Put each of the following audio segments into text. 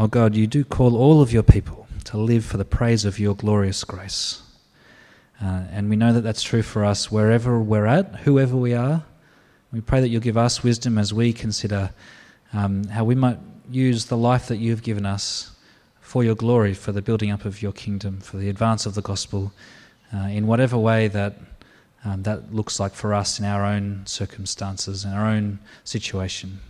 oh God, you do call all of your people to live for the praise of your glorious grace. Uh, and we know that that's true for us wherever we're at, whoever we are. We pray that you'll give us wisdom as we consider um, how we might use the life that you've given us for your glory, for the building up of your kingdom, for the advance of the gospel, uh, in whatever way that um, that looks like for us in our own circumstances, in our own situation.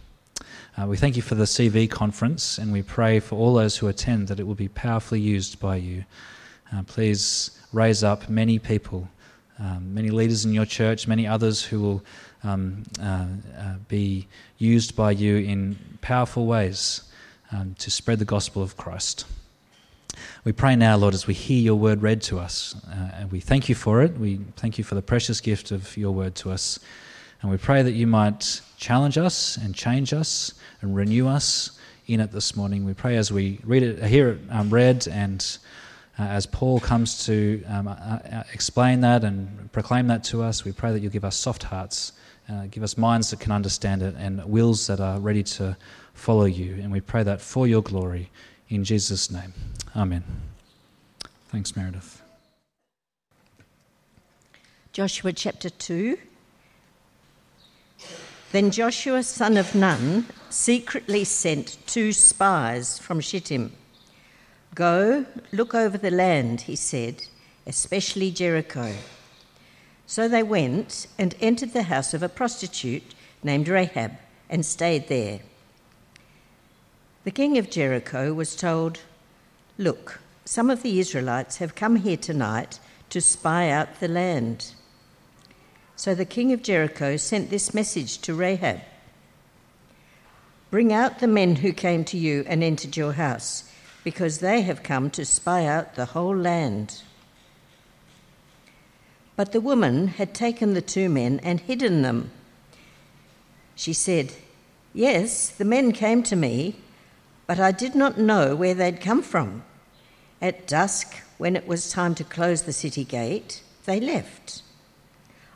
Uh, we thank you for the CV conference, and we pray for all those who attend that it will be powerfully used by you. Uh, please raise up many people, um, many leaders in your church, many others who will um, uh, uh be used by you in powerful ways um, to spread the gospel of Christ. We pray now, Lord, as we hear your word read to us, uh, and we thank you for it. We thank you for the precious gift of your word to us. And we pray that you might challenge us and change us and renew us in it this morning. We pray as we read it, hear it um, read, and uh, as Paul comes to um, uh, uh, explain that and proclaim that to us, we pray that you'll give us soft hearts, uh, give us minds that can understand it, and wills that are ready to follow you. And we pray that for your glory in Jesus' name. Amen. Thanks, Meredith. Joshua chapter 2. Then Joshua, son of Nun, secretly sent two spies from Shittim. Go, look over the land, he said, especially Jericho. So they went and entered the house of a prostitute named Rahab and stayed there. The king of Jericho was told, Look, some of the Israelites have come here tonight to spy out the land. So the king of Jericho sent this message to Rahab Bring out the men who came to you and entered your house, because they have come to spy out the whole land. But the woman had taken the two men and hidden them. She said, Yes, the men came to me but I did not know where they'd come from. At dusk, when it was time to close the city gate, they left.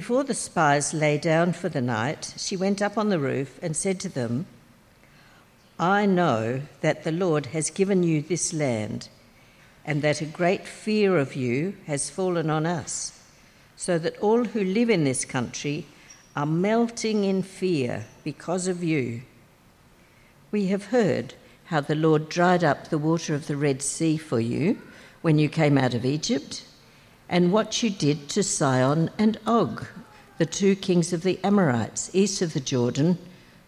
Before the spies lay down for the night, she went up on the roof and said to them, I know that the Lord has given you this land, and that a great fear of you has fallen on us, so that all who live in this country are melting in fear because of you. We have heard how the Lord dried up the water of the Red Sea for you when you came out of Egypt, and what you did to Sihon and Og, the two kings of the Amorites east of the Jordan,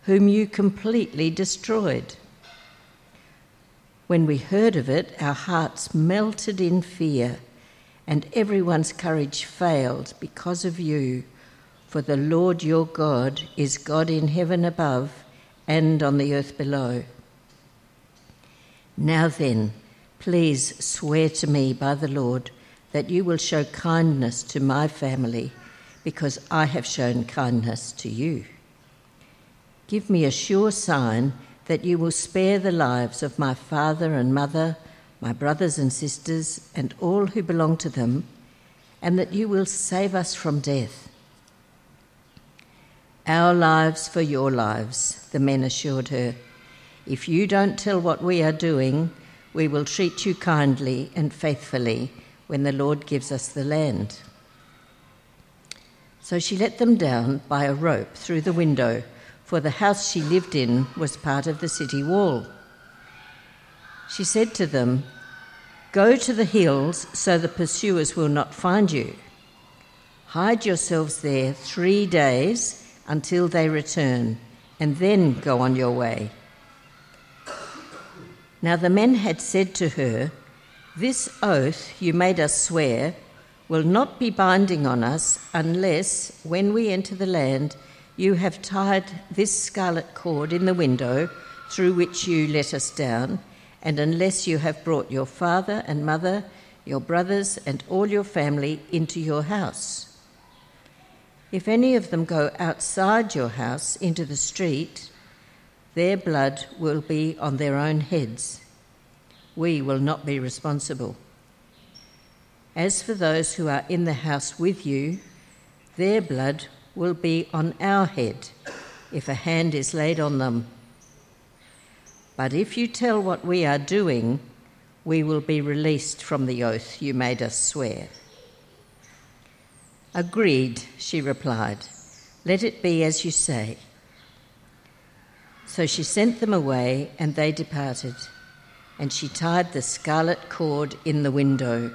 whom you completely destroyed. When we heard of it, our hearts melted in fear, and everyone's courage failed because of you. For the Lord your God is God in heaven above and on the earth below. Now then, please swear to me by the Lord that you will show kindness to my family because I have shown kindness to you. Give me a sure sign that you will spare the lives of my father and mother, my brothers and sisters, and all who belong to them, and that you will save us from death. Our lives for your lives, the men assured her. If you don't tell what we are doing, we will treat you kindly and faithfully when the Lord gives us the land. So she let them down by a rope through the window, for the house she lived in was part of the city wall. She said to them, Go to the hills so the pursuers will not find you. Hide yourselves there three days until they return, and then go on your way. Now the men had said to her, This oath you made us swear will not be binding on us unless, when we enter the land, you have tied this scarlet cord in the window through which you let us down, and unless you have brought your father and mother, your brothers, and all your family into your house. If any of them go outside your house into the street, their blood will be on their own heads. We will not be responsible. As for those who are in the house with you, their blood will be on our head if a hand is laid on them. But if you tell what we are doing, we will be released from the oath you made us swear. Agreed, she replied. Let it be as you say. So she sent them away, and they departed, and she tied the scarlet cord in the window.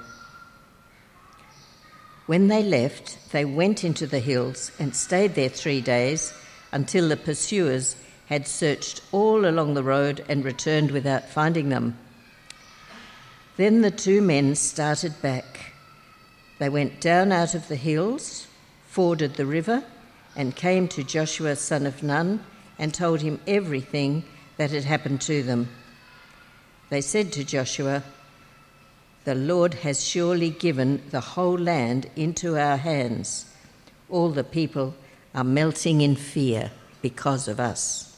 When they left, they went into the hills and stayed there three days until the pursuers had searched all along the road and returned without finding them. Then the two men started back. They went down out of the hills, forded the river, and came to Joshua son of Nun and told him everything that had happened to them. They said to Joshua, the Lord has surely given the whole land into our hands. All the people are melting in fear because of us.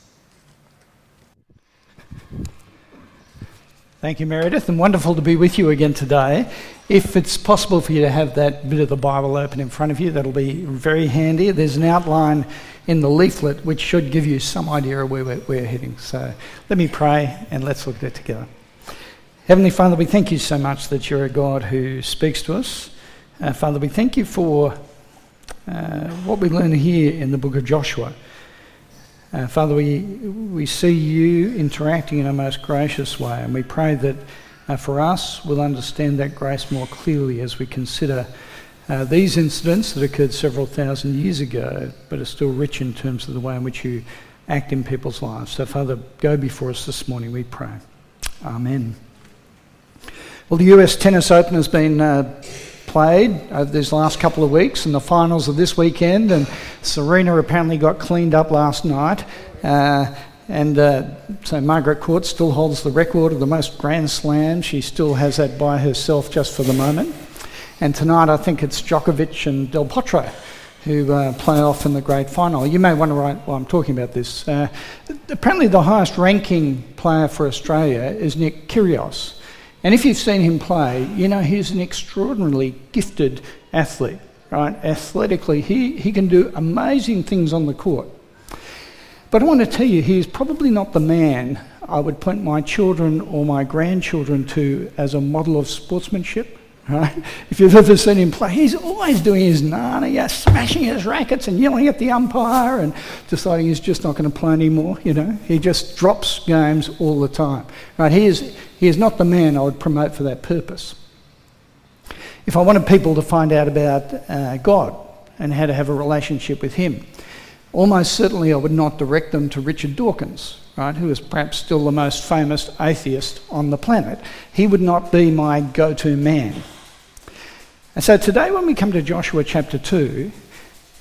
Thank you, Meredith, and wonderful to be with you again today. If it's possible for you to have that bit of the Bible open in front of you, that'll be very handy. There's an outline in the leaflet which should give you some idea of where we're, heading. So let me pray and let's look at it together. Heavenly Father, we thank you so much that you're a God who speaks to us. Uh, Father, we thank you for uh, what we learn here in the book of Joshua. Uh, Father, we, we see you interacting in a most gracious way, and we pray that uh, for us we'll understand that grace more clearly as we consider uh, these incidents that occurred several thousand years ago, but are still rich in terms of the way in which you act in people's lives. So, Father, go before us this morning, we pray. Amen. Well, the US Tennis Open has been uh, played over these last couple of weeks and the finals of this weekend, and Serena apparently got cleaned up last night. Uh, and uh, so Margaret Court still holds the record of the most Grand Slams. She still has that by herself just for the moment. And tonight I think it's Djokovic and Del Potro who uh, play off in the great final. You may wonder why I'm talking about this. Uh, apparently, the highest ranking player for Australia is Nick Kyrgios. And if you've seen him play, you know he's an extraordinarily gifted athlete, right? Athletically, he, he can do amazing things on the court. But I want to tell you, he is probably not the man I would point my children or my grandchildren to as a model of sportsmanship. Right? If you've ever seen him play, he's always doing his nana, smashing his rackets and yelling at the umpire and deciding he's just not going to play anymore. You know, he just drops games all the time. Right? He is he is not the man I would promote for that purpose. If I wanted people to find out about uh, God and how to have a relationship with Him, almost certainly I would not direct them to Richard Dawkins, right, who is perhaps still the most famous atheist on the planet. He would not be my go to man. And so today, when we come to Joshua chapter 2,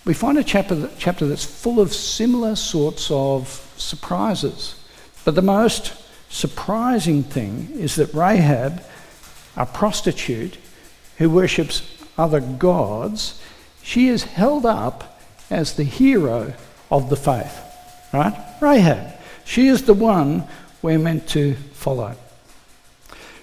we find a chapter, chapter that's full of similar sorts of surprises. But the most surprising thing is that Rahab, a prostitute who worships other gods, she is held up as the hero of the faith. Right? Rahab. She is the one we're meant to follow.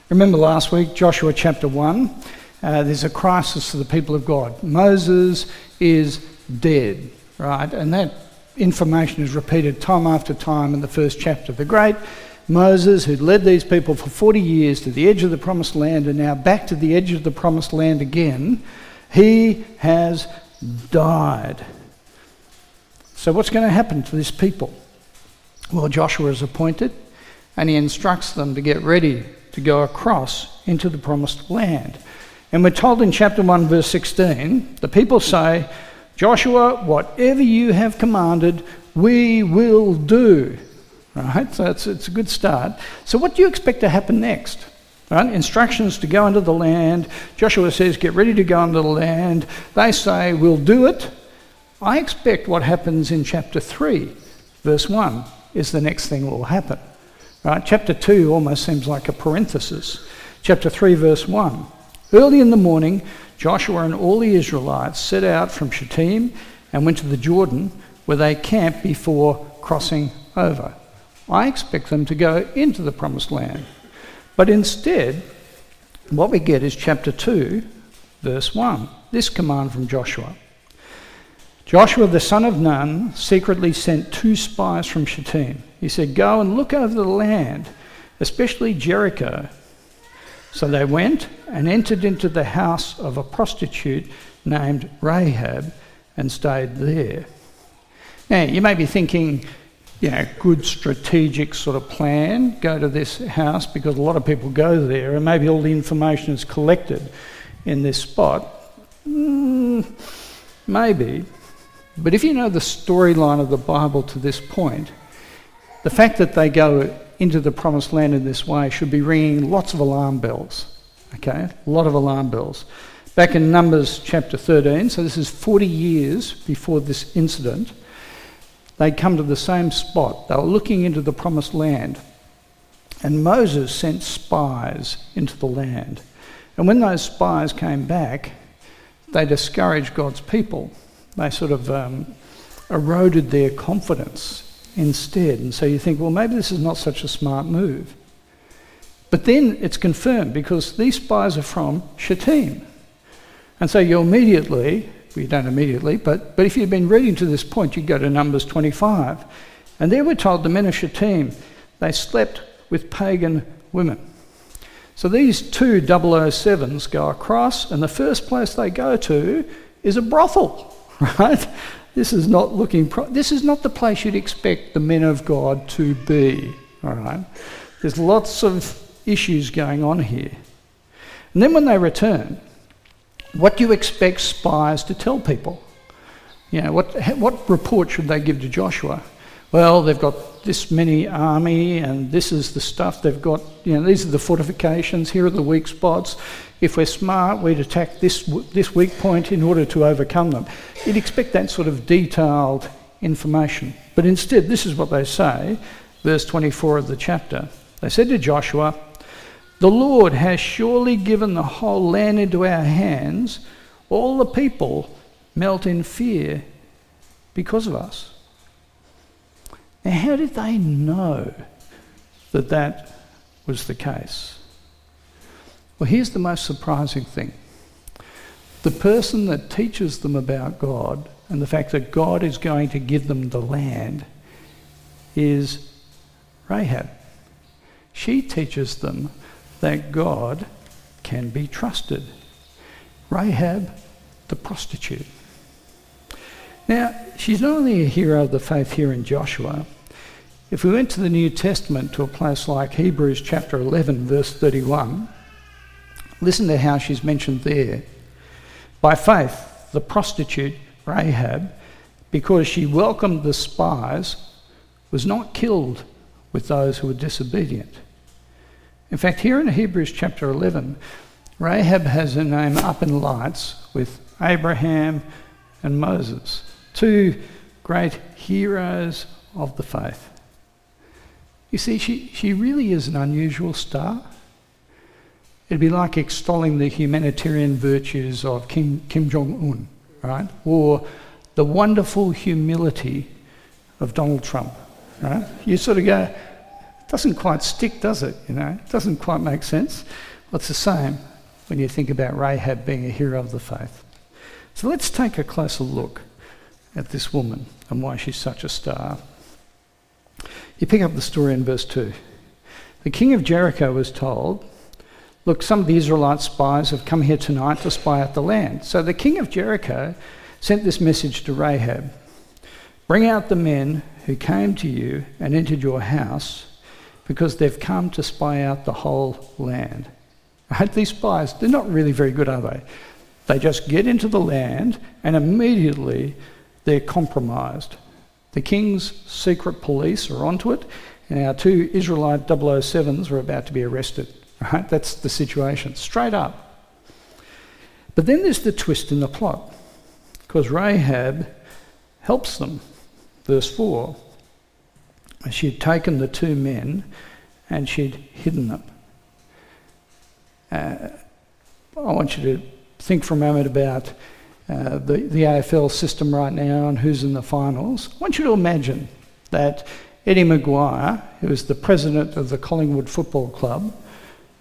Remember last week, Joshua chapter 1, uh, there's a crisis for the people of God. Moses is dead, right? And that information is repeated time after time in the first chapter. The great Moses, who'd led these people for 40 years to the edge of the promised land and now back to the edge of the promised land again, he has died. So, what's going to happen to this people? Well, Joshua is appointed and he instructs them to get ready to go across into the promised land. And we're told in chapter 1, verse 16, the people say, Joshua, whatever you have commanded, we will do. Right? So it's, it's a good start. So, what do you expect to happen next? Right? Instructions to go into the land. Joshua says, Get ready to go into the land. They say, We'll do it. I expect what happens in chapter 3, verse 1, is the next thing will happen. Right? Chapter 2 almost seems like a parenthesis. Chapter 3, verse 1. Early in the morning, Joshua and all the Israelites set out from Shittim and went to the Jordan, where they camped before crossing over. I expect them to go into the promised land. But instead, what we get is chapter 2, verse 1. This command from Joshua. Joshua the son of Nun secretly sent two spies from Shittim. He said, Go and look over the land, especially Jericho. So they went and entered into the house of a prostitute named Rahab and stayed there. Now, you may be thinking, you know, good strategic sort of plan, go to this house because a lot of people go there and maybe all the information is collected in this spot. Mm, maybe. But if you know the storyline of the Bible to this point, the fact that they go into the promised land in this way should be ringing lots of alarm bells. Okay? A lot of alarm bells. Back in Numbers chapter 13, so this is 40 years before this incident, they'd come to the same spot. They were looking into the promised land. And Moses sent spies into the land. And when those spies came back, they discouraged God's people they sort of um, eroded their confidence instead. And so you think, well, maybe this is not such a smart move. But then it's confirmed because these spies are from Shittim. And so you immediately, we don't immediately, but, but if you've been reading to this point, you go to Numbers 25. And there we're told the men of Shittim, they slept with pagan women. So these two 007s go across, and the first place they go to is a brothel. right? This is not looking. Pro- this is not the place you'd expect the men of God to be. All right. There's lots of issues going on here. And then when they return, what do you expect spies to tell people? You know, what, what report should they give to Joshua? Well, they've got this many army, and this is the stuff they've got. You know, these are the fortifications. Here are the weak spots. If we're smart, we'd attack this, this weak point in order to overcome them. You'd expect that sort of detailed information. But instead, this is what they say, verse 24 of the chapter. They said to Joshua, The Lord has surely given the whole land into our hands. All the people melt in fear because of us. Now, how did they know that that was the case? Well, here's the most surprising thing the person that teaches them about God and the fact that God is going to give them the land is Rahab. She teaches them that God can be trusted. Rahab, the prostitute. Now, she's not only a hero of the faith here in Joshua. If we went to the New Testament to a place like Hebrews chapter 11, verse 31, Listen to how she's mentioned there. By faith, the prostitute Rahab, because she welcomed the spies, was not killed with those who were disobedient. In fact, here in Hebrews chapter 11, Rahab has her name up in lights with Abraham and Moses, two great heroes of the faith. You see, she, she really is an unusual star. It'd be like extolling the humanitarian virtues of Kim, Kim Jong un, right? Or the wonderful humility of Donald Trump, right? You sort of go, it doesn't quite stick, does it? You know, it doesn't quite make sense. Well, it's the same when you think about Rahab being a hero of the faith. So let's take a closer look at this woman and why she's such a star. You pick up the story in verse 2. The king of Jericho was told, Look, some of the Israelite spies have come here tonight to spy out the land. So the king of Jericho sent this message to Rahab Bring out the men who came to you and entered your house, because they've come to spy out the whole land. Right? These spies, they're not really very good, are they? They just get into the land and immediately they're compromised. The king's secret police are onto it, and our two Israelite 007s are about to be arrested. Right? That's the situation, straight up. But then there's the twist in the plot, because Rahab helps them. Verse 4 She had taken the two men and she'd hidden them. Uh, I want you to think for a moment about uh, the, the AFL system right now and who's in the finals. I want you to imagine that Eddie McGuire, who is the president of the Collingwood Football Club,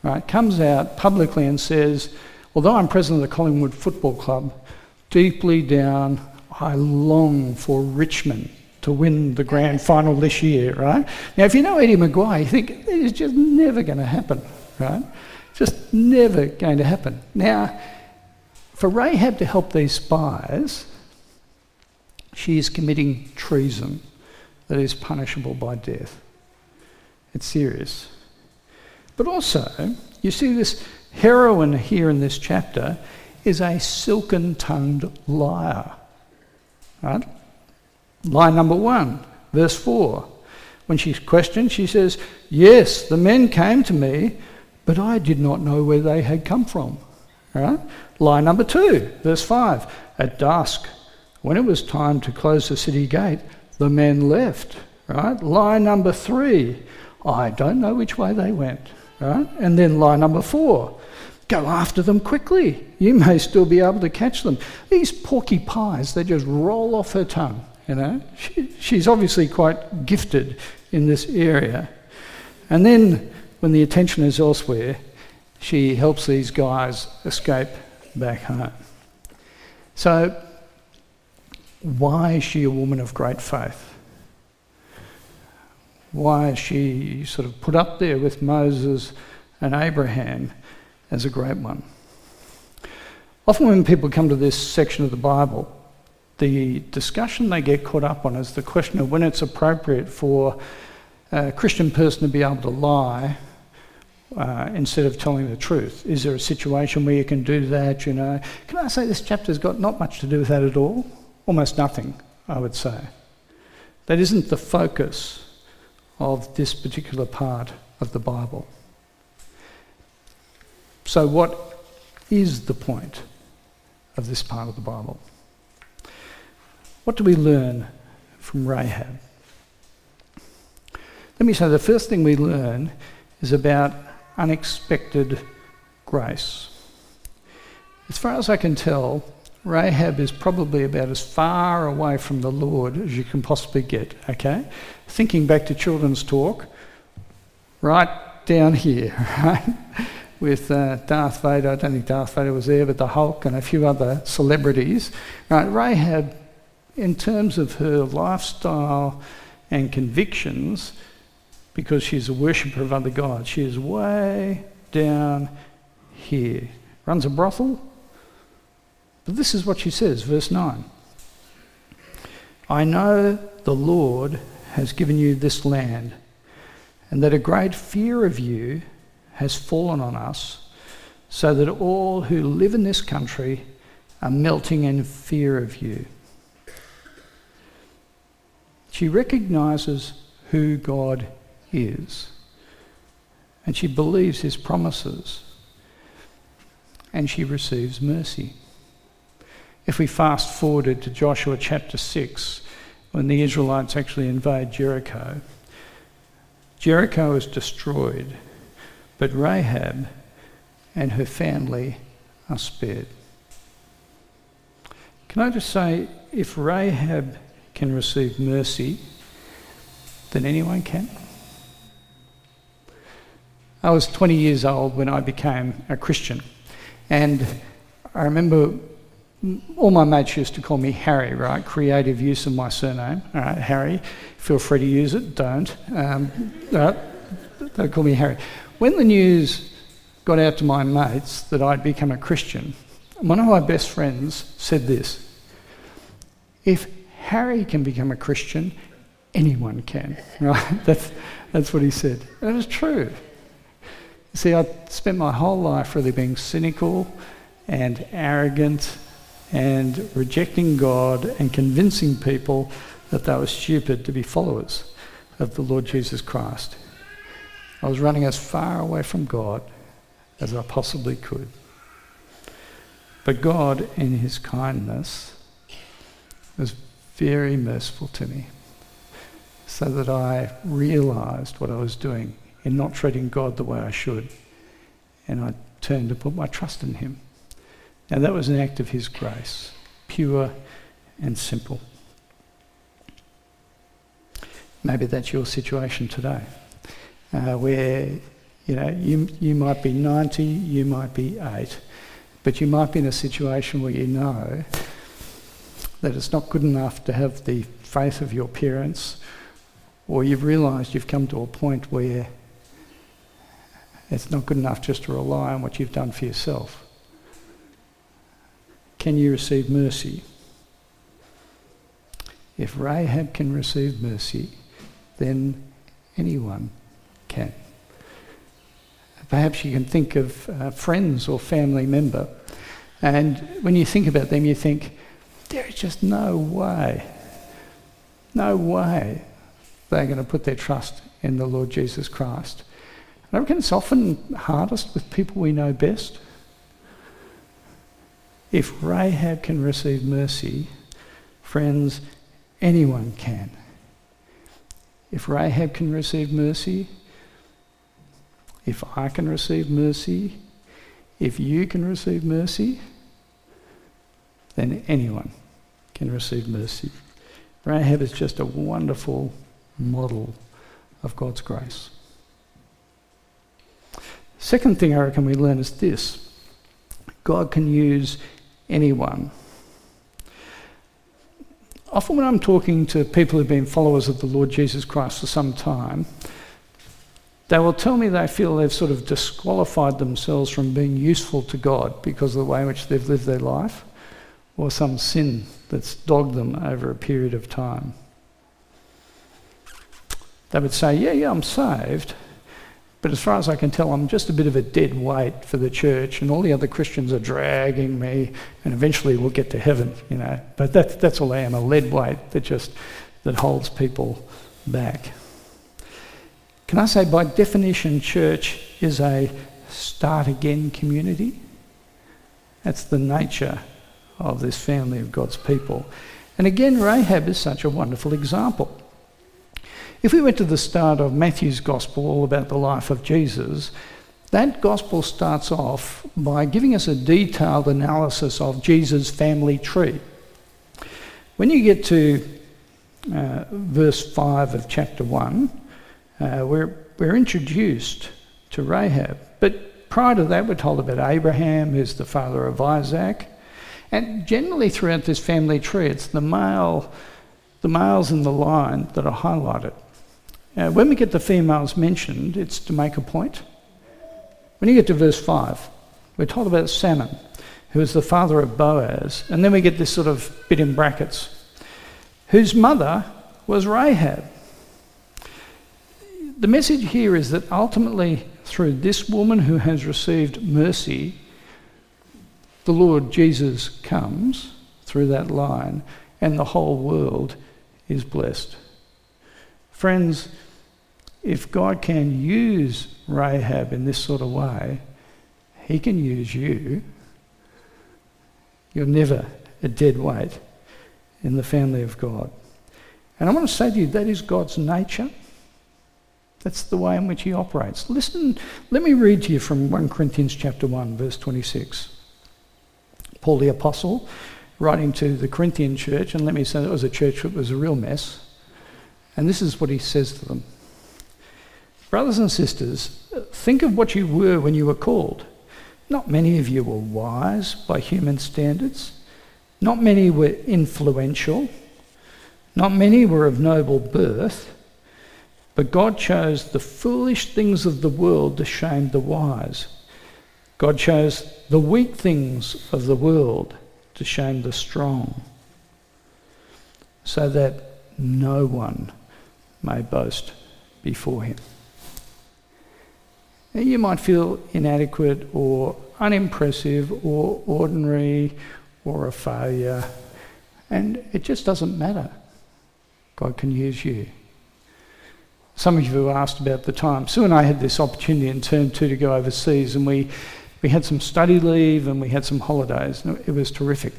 right, comes out publicly and says, Although I'm president of the Collingwood Football Club, deeply down, I long for Richmond to win the grand final this year, right? Now, if you know Eddie McGuire, you think it's just never going to happen, right? Just never going to happen. Now, for Rahab to help these spies, she is committing treason that is punishable by death. It's serious. But also, you see this heroine here in this chapter is a silken tongued liar. Right? Line number one, verse 4. When she's questioned, she says, Yes, the men came to me, but I did not know where they had come from. Right? Line number two, verse 5. At dusk, when it was time to close the city gate, the men left. Right? Line number three, I don't know which way they went. Right? And then line number four, go after them quickly. You may still be able to catch them. These porky pies, they just roll off her tongue. You know, she, she's obviously quite gifted in this area. And then, when the attention is elsewhere, she helps these guys escape back home. So, why is she a woman of great faith? Why is she sort of put up there with Moses and Abraham as a great one? Often, when people come to this section of the Bible, the discussion they get caught up on is the question of when it's appropriate for a Christian person to be able to lie uh, instead of telling the truth. Is there a situation where you can do that? You know, can I say this chapter's got not much to do with that at all? Almost nothing, I would say. That isn't the focus of this particular part of the Bible. So, what is the point of this part of the Bible? What do we learn from Rahab? Let me say the first thing we learn is about unexpected grace. As far as I can tell, Rahab is probably about as far away from the Lord as you can possibly get, okay? Thinking back to children's talk, right down here, right? With uh, Darth Vader, I don't think Darth Vader was there, but the Hulk and a few other celebrities. Right, Rahab in terms of her lifestyle and convictions, because she's a worshipper of other gods, she is way down here. Runs a brothel. But this is what she says, verse 9. I know the Lord has given you this land, and that a great fear of you has fallen on us, so that all who live in this country are melting in fear of you. She recognizes who God is and she believes his promises and she receives mercy. If we fast forwarded to Joshua chapter 6, when the Israelites actually invade Jericho, Jericho is destroyed, but Rahab and her family are spared. Can I just say, if Rahab can receive mercy then anyone can. I was 20 years old when I became a Christian, and I remember all my mates used to call me Harry, right? Creative use of my surname. All right, Harry. Feel free to use it, don't. Um? Don't call me Harry. When the news got out to my mates that I'd become a Christian, one of my best friends said this If Harry can become a Christian, anyone can, right? That's, that's what he said. And it was true. See, I spent my whole life really being cynical and arrogant and rejecting God and convincing people that they were stupid to be followers of the Lord Jesus Christ. I was running as far away from God as I possibly could. But God, in His kindness, was very merciful to me so that I realized what I was doing in not treating God the way I should. And I turned to put my trust in Him. Now, that was an act of His grace, pure and simple. Maybe that's your situation today, uh, where you know you, you might be 90, you might be 8, but you might be in a situation where you know that it's not good enough to have the faith of your parents, or you've realised you've come to a point where it's not good enough just to rely on what you've done for yourself. Can you receive mercy? If Rahab can receive mercy, then anyone can. Perhaps you can think of uh, friends or family member, and when you think about them, you think, there is just no way, no way they're going to put their trust in the Lord Jesus Christ. And I reckon it's often hardest with people we know best. If Rahab can receive mercy, friends, anyone can. If Rahab can receive mercy, if I can receive mercy, if you can receive mercy, then anyone can receive mercy. Rahab is just a wonderful model of God's grace. Second thing I reckon we learn is this God can use anyone. Often, when I'm talking to people who've been followers of the Lord Jesus Christ for some time, they will tell me they feel they've sort of disqualified themselves from being useful to God because of the way in which they've lived their life or some sin that's dogged them over a period of time. They would say, Yeah, yeah, I'm saved, but as far as I can tell, I'm just a bit of a dead weight for the church, and all the other Christians are dragging me, and eventually we'll get to heaven, you know. But that's, that's all I am, a lead weight that just that holds people back. Can I say, by definition, church is a start again community? That's the nature of this family of God's people. And again, Rahab is such a wonderful example. If we went to the start of Matthew's Gospel, all about the life of Jesus, that Gospel starts off by giving us a detailed analysis of Jesus' family tree. When you get to uh, verse 5 of chapter 1, uh, we're, we're introduced to Rahab. But prior to that, we're told about Abraham, who's the father of Isaac. And generally, throughout this family tree, it's the male, the males in the line that are highlighted. Uh, when we get the females mentioned, it's to make a point. When you get to verse 5, we're told about Salmon, who is the father of Boaz, and then we get this sort of bit in brackets, whose mother was Rahab. The message here is that ultimately, through this woman who has received mercy, the Lord Jesus comes through that line, and the whole world is blessed. Friends, if God can use Rahab in this sort of way, he can use you. You're never a dead weight in the family of God. And I want to say to you, that is God's nature. That's the way in which he operates. Listen, let me read to you from 1 Corinthians chapter 1, verse 26. Paul the Apostle, writing to the Corinthian church, and let me say that was a church that was a real mess. And this is what he says to them Brothers and sisters, think of what you were when you were called. Not many of you were wise by human standards. Not many were influential. Not many were of noble birth. But God chose the foolish things of the world to shame the wise. God chose the weak things of the world to shame the strong, so that no one may boast before him. You might feel inadequate or unimpressive or ordinary or a failure, and it just doesn't matter. God can use you. Some of you have asked about the time. Sue and I had this opportunity in term two to go overseas, and we, we had some study leave and we had some holidays, and it was terrific.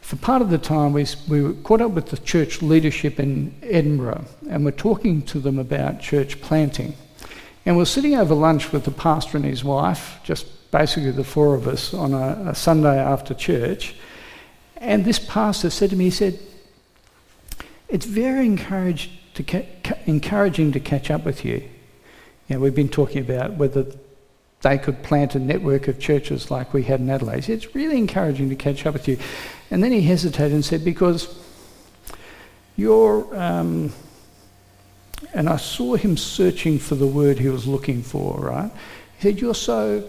For part of the time, we, we were caught up with the church leadership in Edinburgh, and we're talking to them about church planting. And we're sitting over lunch with the pastor and his wife, just basically the four of us, on a, a Sunday after church. And this pastor said to me, he said, It's very encouraged to ca- encouraging to catch up with you. You know, we've been talking about whether they could plant a network of churches like we had in Adelaide. It's really encouraging to catch up with you. And then he hesitated and said, Because you're. Um, and I saw him searching for the word he was looking for, right? He said, You're so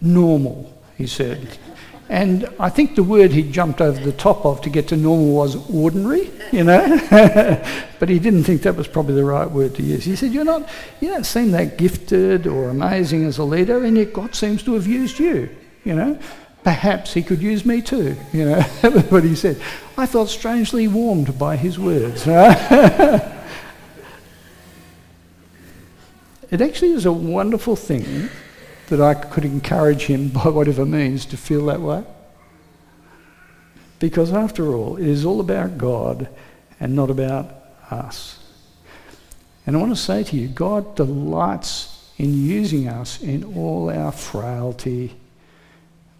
normal, he said. And I think the word he jumped over the top of to get to normal was ordinary, you know. but he didn't think that was probably the right word to use. He said, You're not, you don't seem that gifted or amazing as a leader, and yet God seems to have used you, you know. Perhaps he could use me too, you know. that was what he said. I felt strangely warmed by his words. Right? it actually is a wonderful thing that I could encourage him by whatever means to feel that way. Because after all, it is all about God and not about us. And I want to say to you, God delights in using us in all our frailty,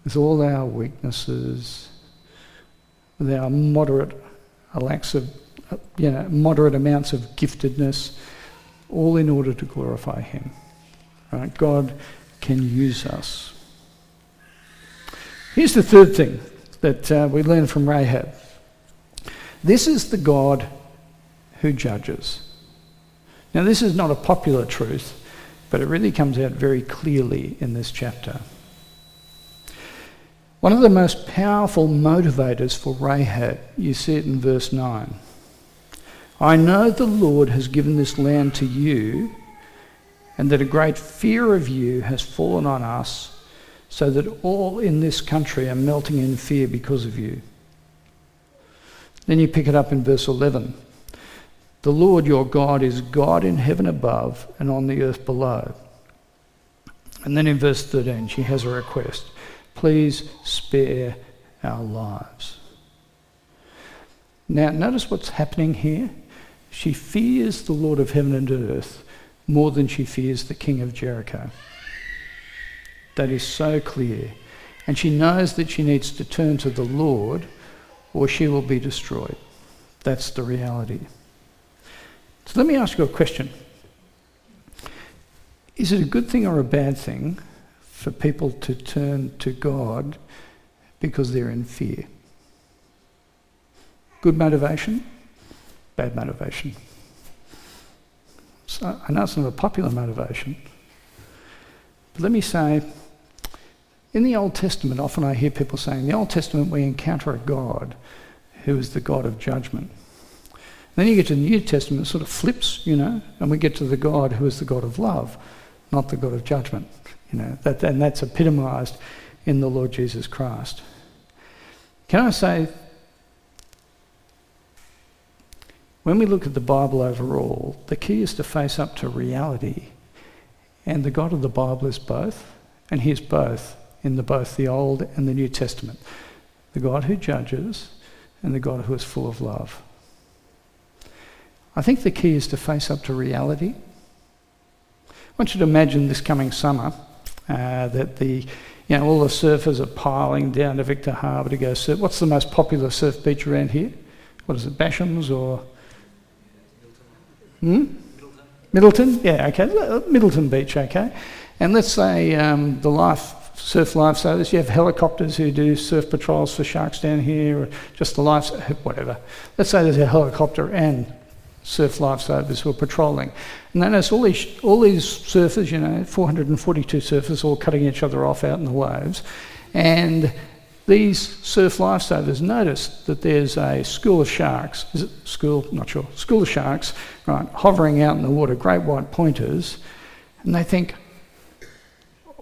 with all our weaknesses, with our moderate of, you know, moderate amounts of giftedness, all in order to glorify Him. Right? God can use us. Here's the third thing that uh, we learn from Rahab this is the God who judges. Now, this is not a popular truth, but it really comes out very clearly in this chapter. One of the most powerful motivators for Rahab, you see it in verse 9. I know the Lord has given this land to you and that a great fear of you has fallen on us, so that all in this country are melting in fear because of you. Then you pick it up in verse 11. The Lord your God is God in heaven above and on the earth below. And then in verse 13, she has a request please spare our lives. Now, notice what's happening here. She fears the Lord of heaven and earth more than she fears the king of Jericho. That is so clear. And she knows that she needs to turn to the Lord or she will be destroyed. That's the reality. So let me ask you a question. Is it a good thing or a bad thing for people to turn to God because they're in fear? Good motivation, bad motivation. So I know it's not a popular motivation, but let me say, in the Old Testament, often I hear people saying, in the Old Testament we encounter a God who is the God of judgment. Then you get to the New Testament, it sort of flips, you know, and we get to the God who is the God of love, not the God of judgment. You know, that, and that's epitomised in the Lord Jesus Christ. Can I say When we look at the Bible overall, the key is to face up to reality. And the God of the Bible is both, and He is both in the, both the Old and the New Testament. The God who judges and the God who is full of love. I think the key is to face up to reality. I want you to imagine this coming summer uh, that the you know, all the surfers are piling down to Victor Harbor to go surf. What's the most popular surf beach around here? What is it, Basham's or Hmm? Middleton. Middleton? Yeah, okay. Middleton Beach, okay. And let's say um, the life surf lifesavers, you have helicopters who do surf patrols for sharks down here, or just the life, whatever. Let's say there's a helicopter and surf lifesavers who are patrolling. And then there's all these, all these surfers, you know, 442 surfers all cutting each other off out in the waves. And these surf lifesavers notice that there's a school of sharks, is it school? Not sure, school of sharks, right, hovering out in the water, great white pointers, and they think,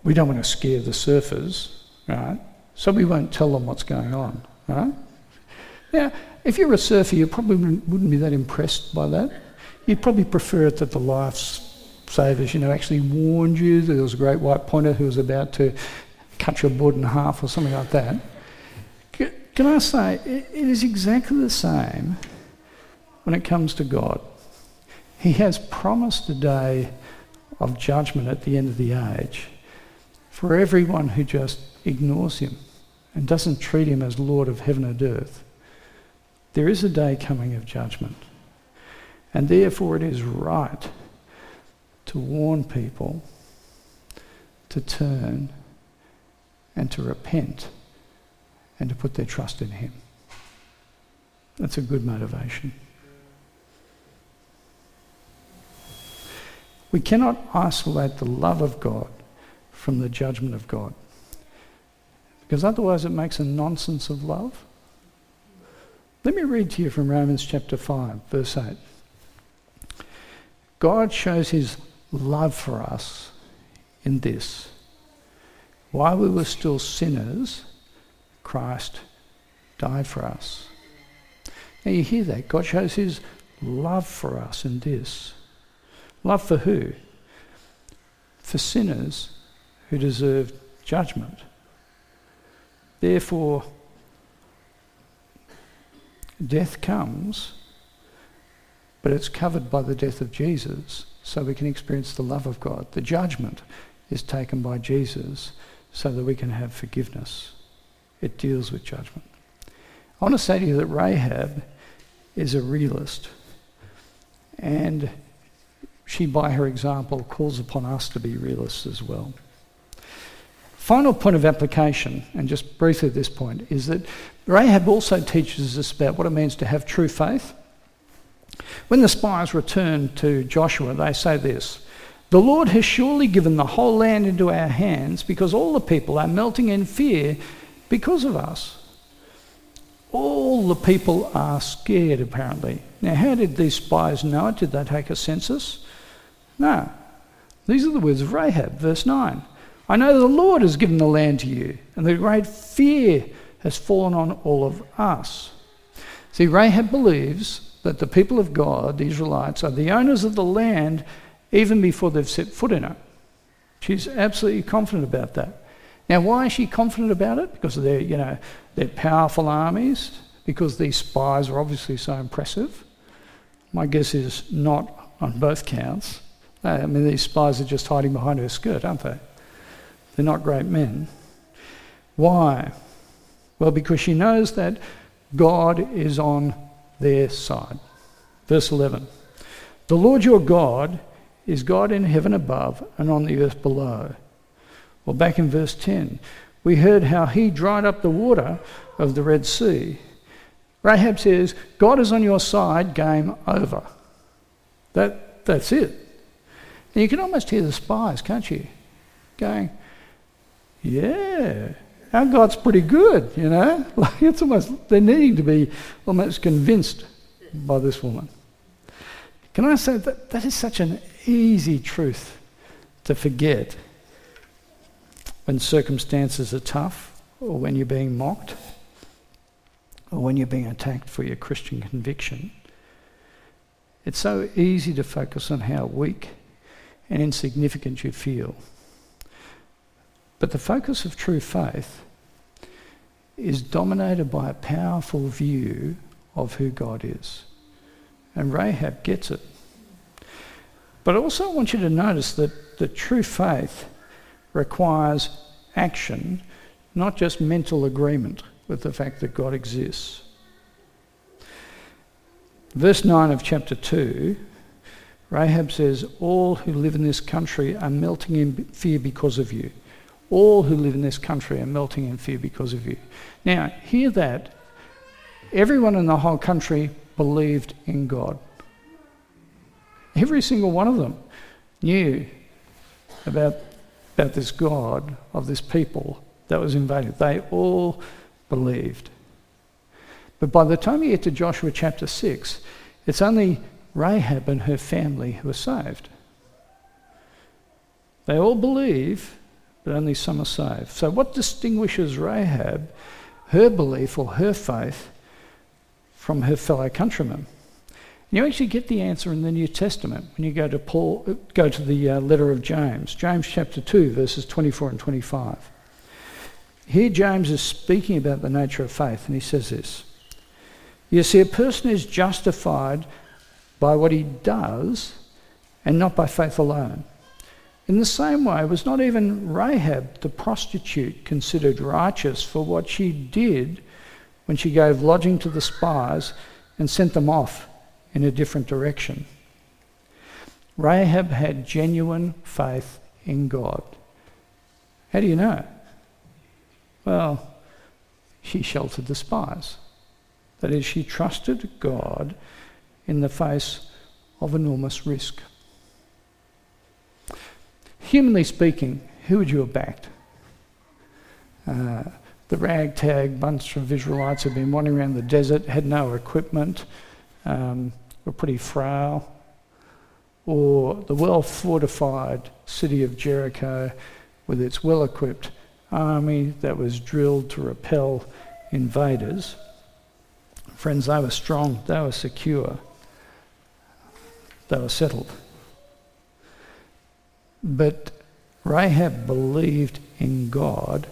we don't want to scare the surfers, right? So we won't tell them what's going on, right? Now, if you're a surfer, you probably wouldn't be that impressed by that. You'd probably prefer it that the lifesavers, you know, actually warned you that there was a great white pointer who was about to cut your board in half or something like that. Can I say, it is exactly the same when it comes to God. He has promised a day of judgment at the end of the age for everyone who just ignores him and doesn't treat him as Lord of heaven and earth. There is a day coming of judgment. And therefore, it is right to warn people to turn and to repent and to put their trust in Him. That's a good motivation. We cannot isolate the love of God from the judgment of God. Because otherwise it makes a nonsense of love. Let me read to you from Romans chapter 5, verse 8. God shows his love for us in this. While we were still sinners, Christ died for us. Now you hear that? God shows his love for us in this. Love for who? For sinners who deserved judgment. Therefore, death comes, but it's covered by the death of Jesus, so we can experience the love of God. The judgment is taken by Jesus so that we can have forgiveness. It deals with judgment. I want to say to you that Rahab is a realist, and she, by her example, calls upon us to be realists as well. Final point of application, and just briefly at this point, is that Rahab also teaches us about what it means to have true faith. When the spies return to Joshua, they say this The Lord has surely given the whole land into our hands because all the people are melting in fear because of us. All the people are scared, apparently. Now, how did these spies know it? Did they take a census? No. These are the words of Rahab, verse 9. I know the Lord has given the land to you, and the great fear has fallen on all of us. See, Rahab believes that the people of God, the Israelites, are the owners of the land even before they've set foot in it. She's absolutely confident about that. Now, why is she confident about it? Because they're, you know, they're powerful armies, because these spies are obviously so impressive. My guess is not on both counts. Uh, I mean, these spies are just hiding behind her skirt, aren't they? They're not great men. Why? Well, because she knows that God is on their side. Verse 11 The Lord your God is God in heaven above and on the earth below. Well, back in verse 10, we heard how he dried up the water of the Red Sea. Rahab says, God is on your side, game over. That, that's it. And you can almost hear the spies, can't you? Going, yeah, our God's pretty good, you know. Like it's almost they're needing to be almost convinced by this woman. Can I say that that is such an easy truth to forget when circumstances are tough, or when you're being mocked, or when you're being attacked for your Christian conviction. It's so easy to focus on how weak and insignificant you feel. But the focus of true faith is dominated by a powerful view of who God is. And Rahab gets it. But I also want you to notice that the true faith requires action, not just mental agreement with the fact that God exists. Verse 9 of chapter 2, Rahab says, All who live in this country are melting in fear because of you. All who live in this country are melting in fear because of you. Now, hear that. Everyone in the whole country believed in God. Every single one of them knew about, about this God of this people that was invaded. They all believed. But by the time you get to Joshua chapter 6, it's only Rahab and her family who are saved. They all believe, but only some are saved. So, what distinguishes Rahab, her belief or her faith, from her fellow countrymen? You actually get the answer in the New Testament when you go to Paul, go to the uh, letter of James, James chapter 2, verses 24 and 25. Here, James is speaking about the nature of faith, and he says this You see, a person is justified by what he does and not by faith alone. In the same way, was not even Rahab the prostitute considered righteous for what she did when she gave lodging to the spies and sent them off in a different direction? Rahab had genuine faith in God. How do you know? Well, she sheltered the spies. That is, she trusted God in the face of enormous risk. Humanly speaking, who would you have backed? Uh, the ragtag bunch of Israelites had been wandering around the desert, had no equipment, um, were pretty frail. Or the well fortified city of Jericho with its well equipped army that was drilled to repel invaders. Friends, they were strong, they were secure, they were settled. But Rahab believed in God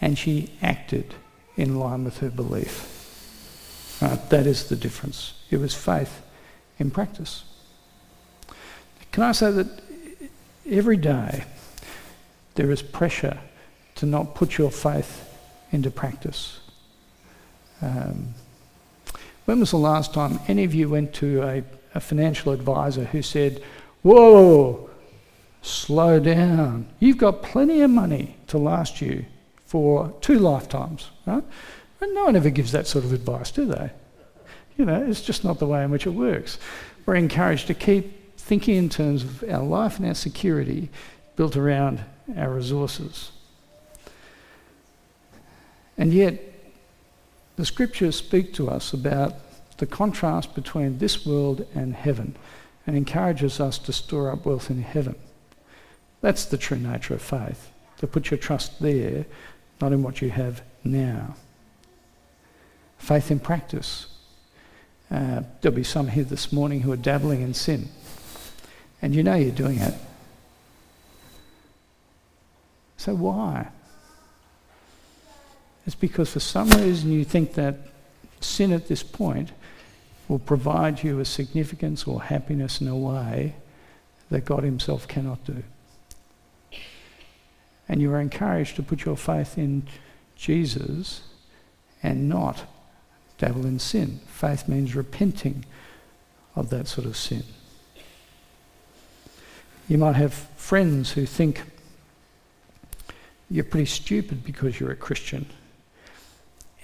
and she acted in line with her belief. Right, that is the difference. It was faith in practice. Can I say that every day there is pressure to not put your faith into practice? Um, when was the last time any of you went to a, a financial advisor who said, Whoa, slow down. You've got plenty of money to last you for two lifetimes, right? And no one ever gives that sort of advice, do they? You know, it's just not the way in which it works. We're encouraged to keep thinking in terms of our life and our security built around our resources. And yet, the scriptures speak to us about the contrast between this world and heaven and encourages us to store up wealth in heaven. That's the true nature of faith, to put your trust there, not in what you have now. Faith in practice. Uh, there'll be some here this morning who are dabbling in sin, and you know you're doing it. So why? It's because for some reason you think that sin at this point will provide you with significance or happiness in a way that God Himself cannot do. And you are encouraged to put your faith in Jesus and not dabble in sin. Faith means repenting of that sort of sin. You might have friends who think you're pretty stupid because you're a Christian.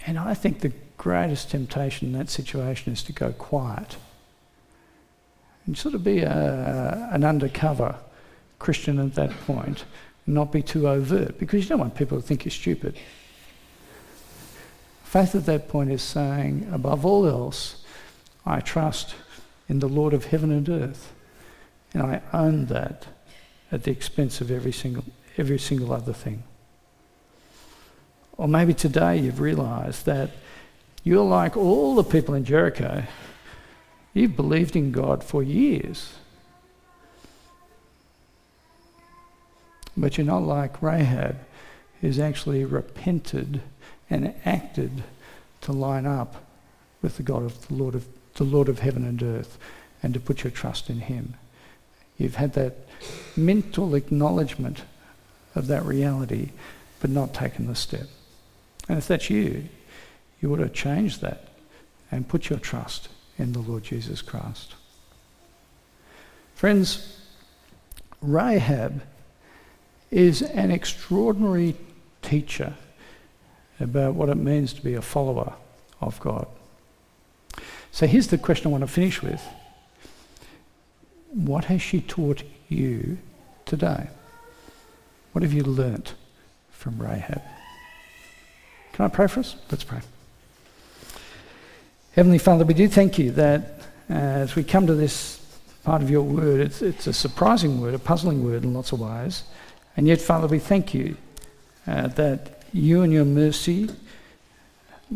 And I think the greatest temptation in that situation is to go quiet and sort of be a, an undercover Christian at that point not be too overt because you don't want people to think you're stupid. Faith at that point is saying, above all else, I trust in the Lord of heaven and earth, and I own that at the expense of every single, every single other thing. Or maybe today you've realised that you're like all the people in Jericho. You've believed in God for years. But you're not like Rahab, who's actually repented and acted to line up with the God of the Lord of the Lord of heaven and earth and to put your trust in him. You've had that mental acknowledgement of that reality, but not taken the step. And if that's you, you would have changed that and put your trust in the Lord Jesus Christ. Friends, Rahab is an extraordinary teacher about what it means to be a follower of God. So here's the question I want to finish with What has she taught you today? What have you learnt from Rahab? Can I pray for us? Let's pray. Heavenly Father, we do thank you that uh, as we come to this part of your word, it's, it's a surprising word, a puzzling word in lots of ways. And yet, Father, we thank you uh, that you and your mercy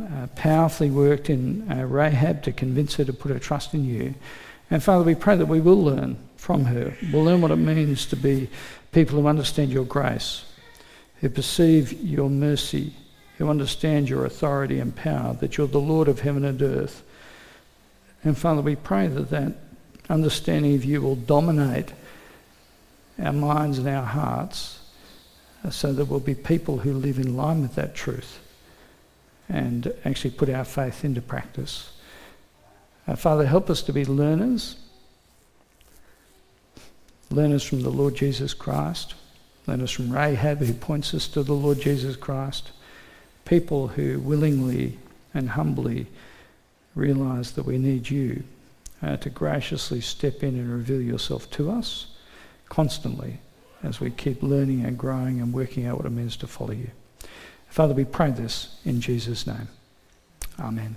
uh, powerfully worked in uh, Rahab to convince her to put her trust in you. And Father, we pray that we will learn from her. We'll learn what it means to be people who understand your grace, who perceive your mercy, who understand your authority and power, that you're the Lord of heaven and earth. And Father, we pray that that understanding of you will dominate our minds and our hearts so that we'll be people who live in line with that truth and actually put our faith into practice. Uh, Father, help us to be learners, learners from the Lord Jesus Christ, learners from Rahab who points us to the Lord Jesus Christ, people who willingly and humbly realize that we need you uh, to graciously step in and reveal yourself to us constantly as we keep learning and growing and working out what it means to follow you. Father, we pray this in Jesus' name. Amen.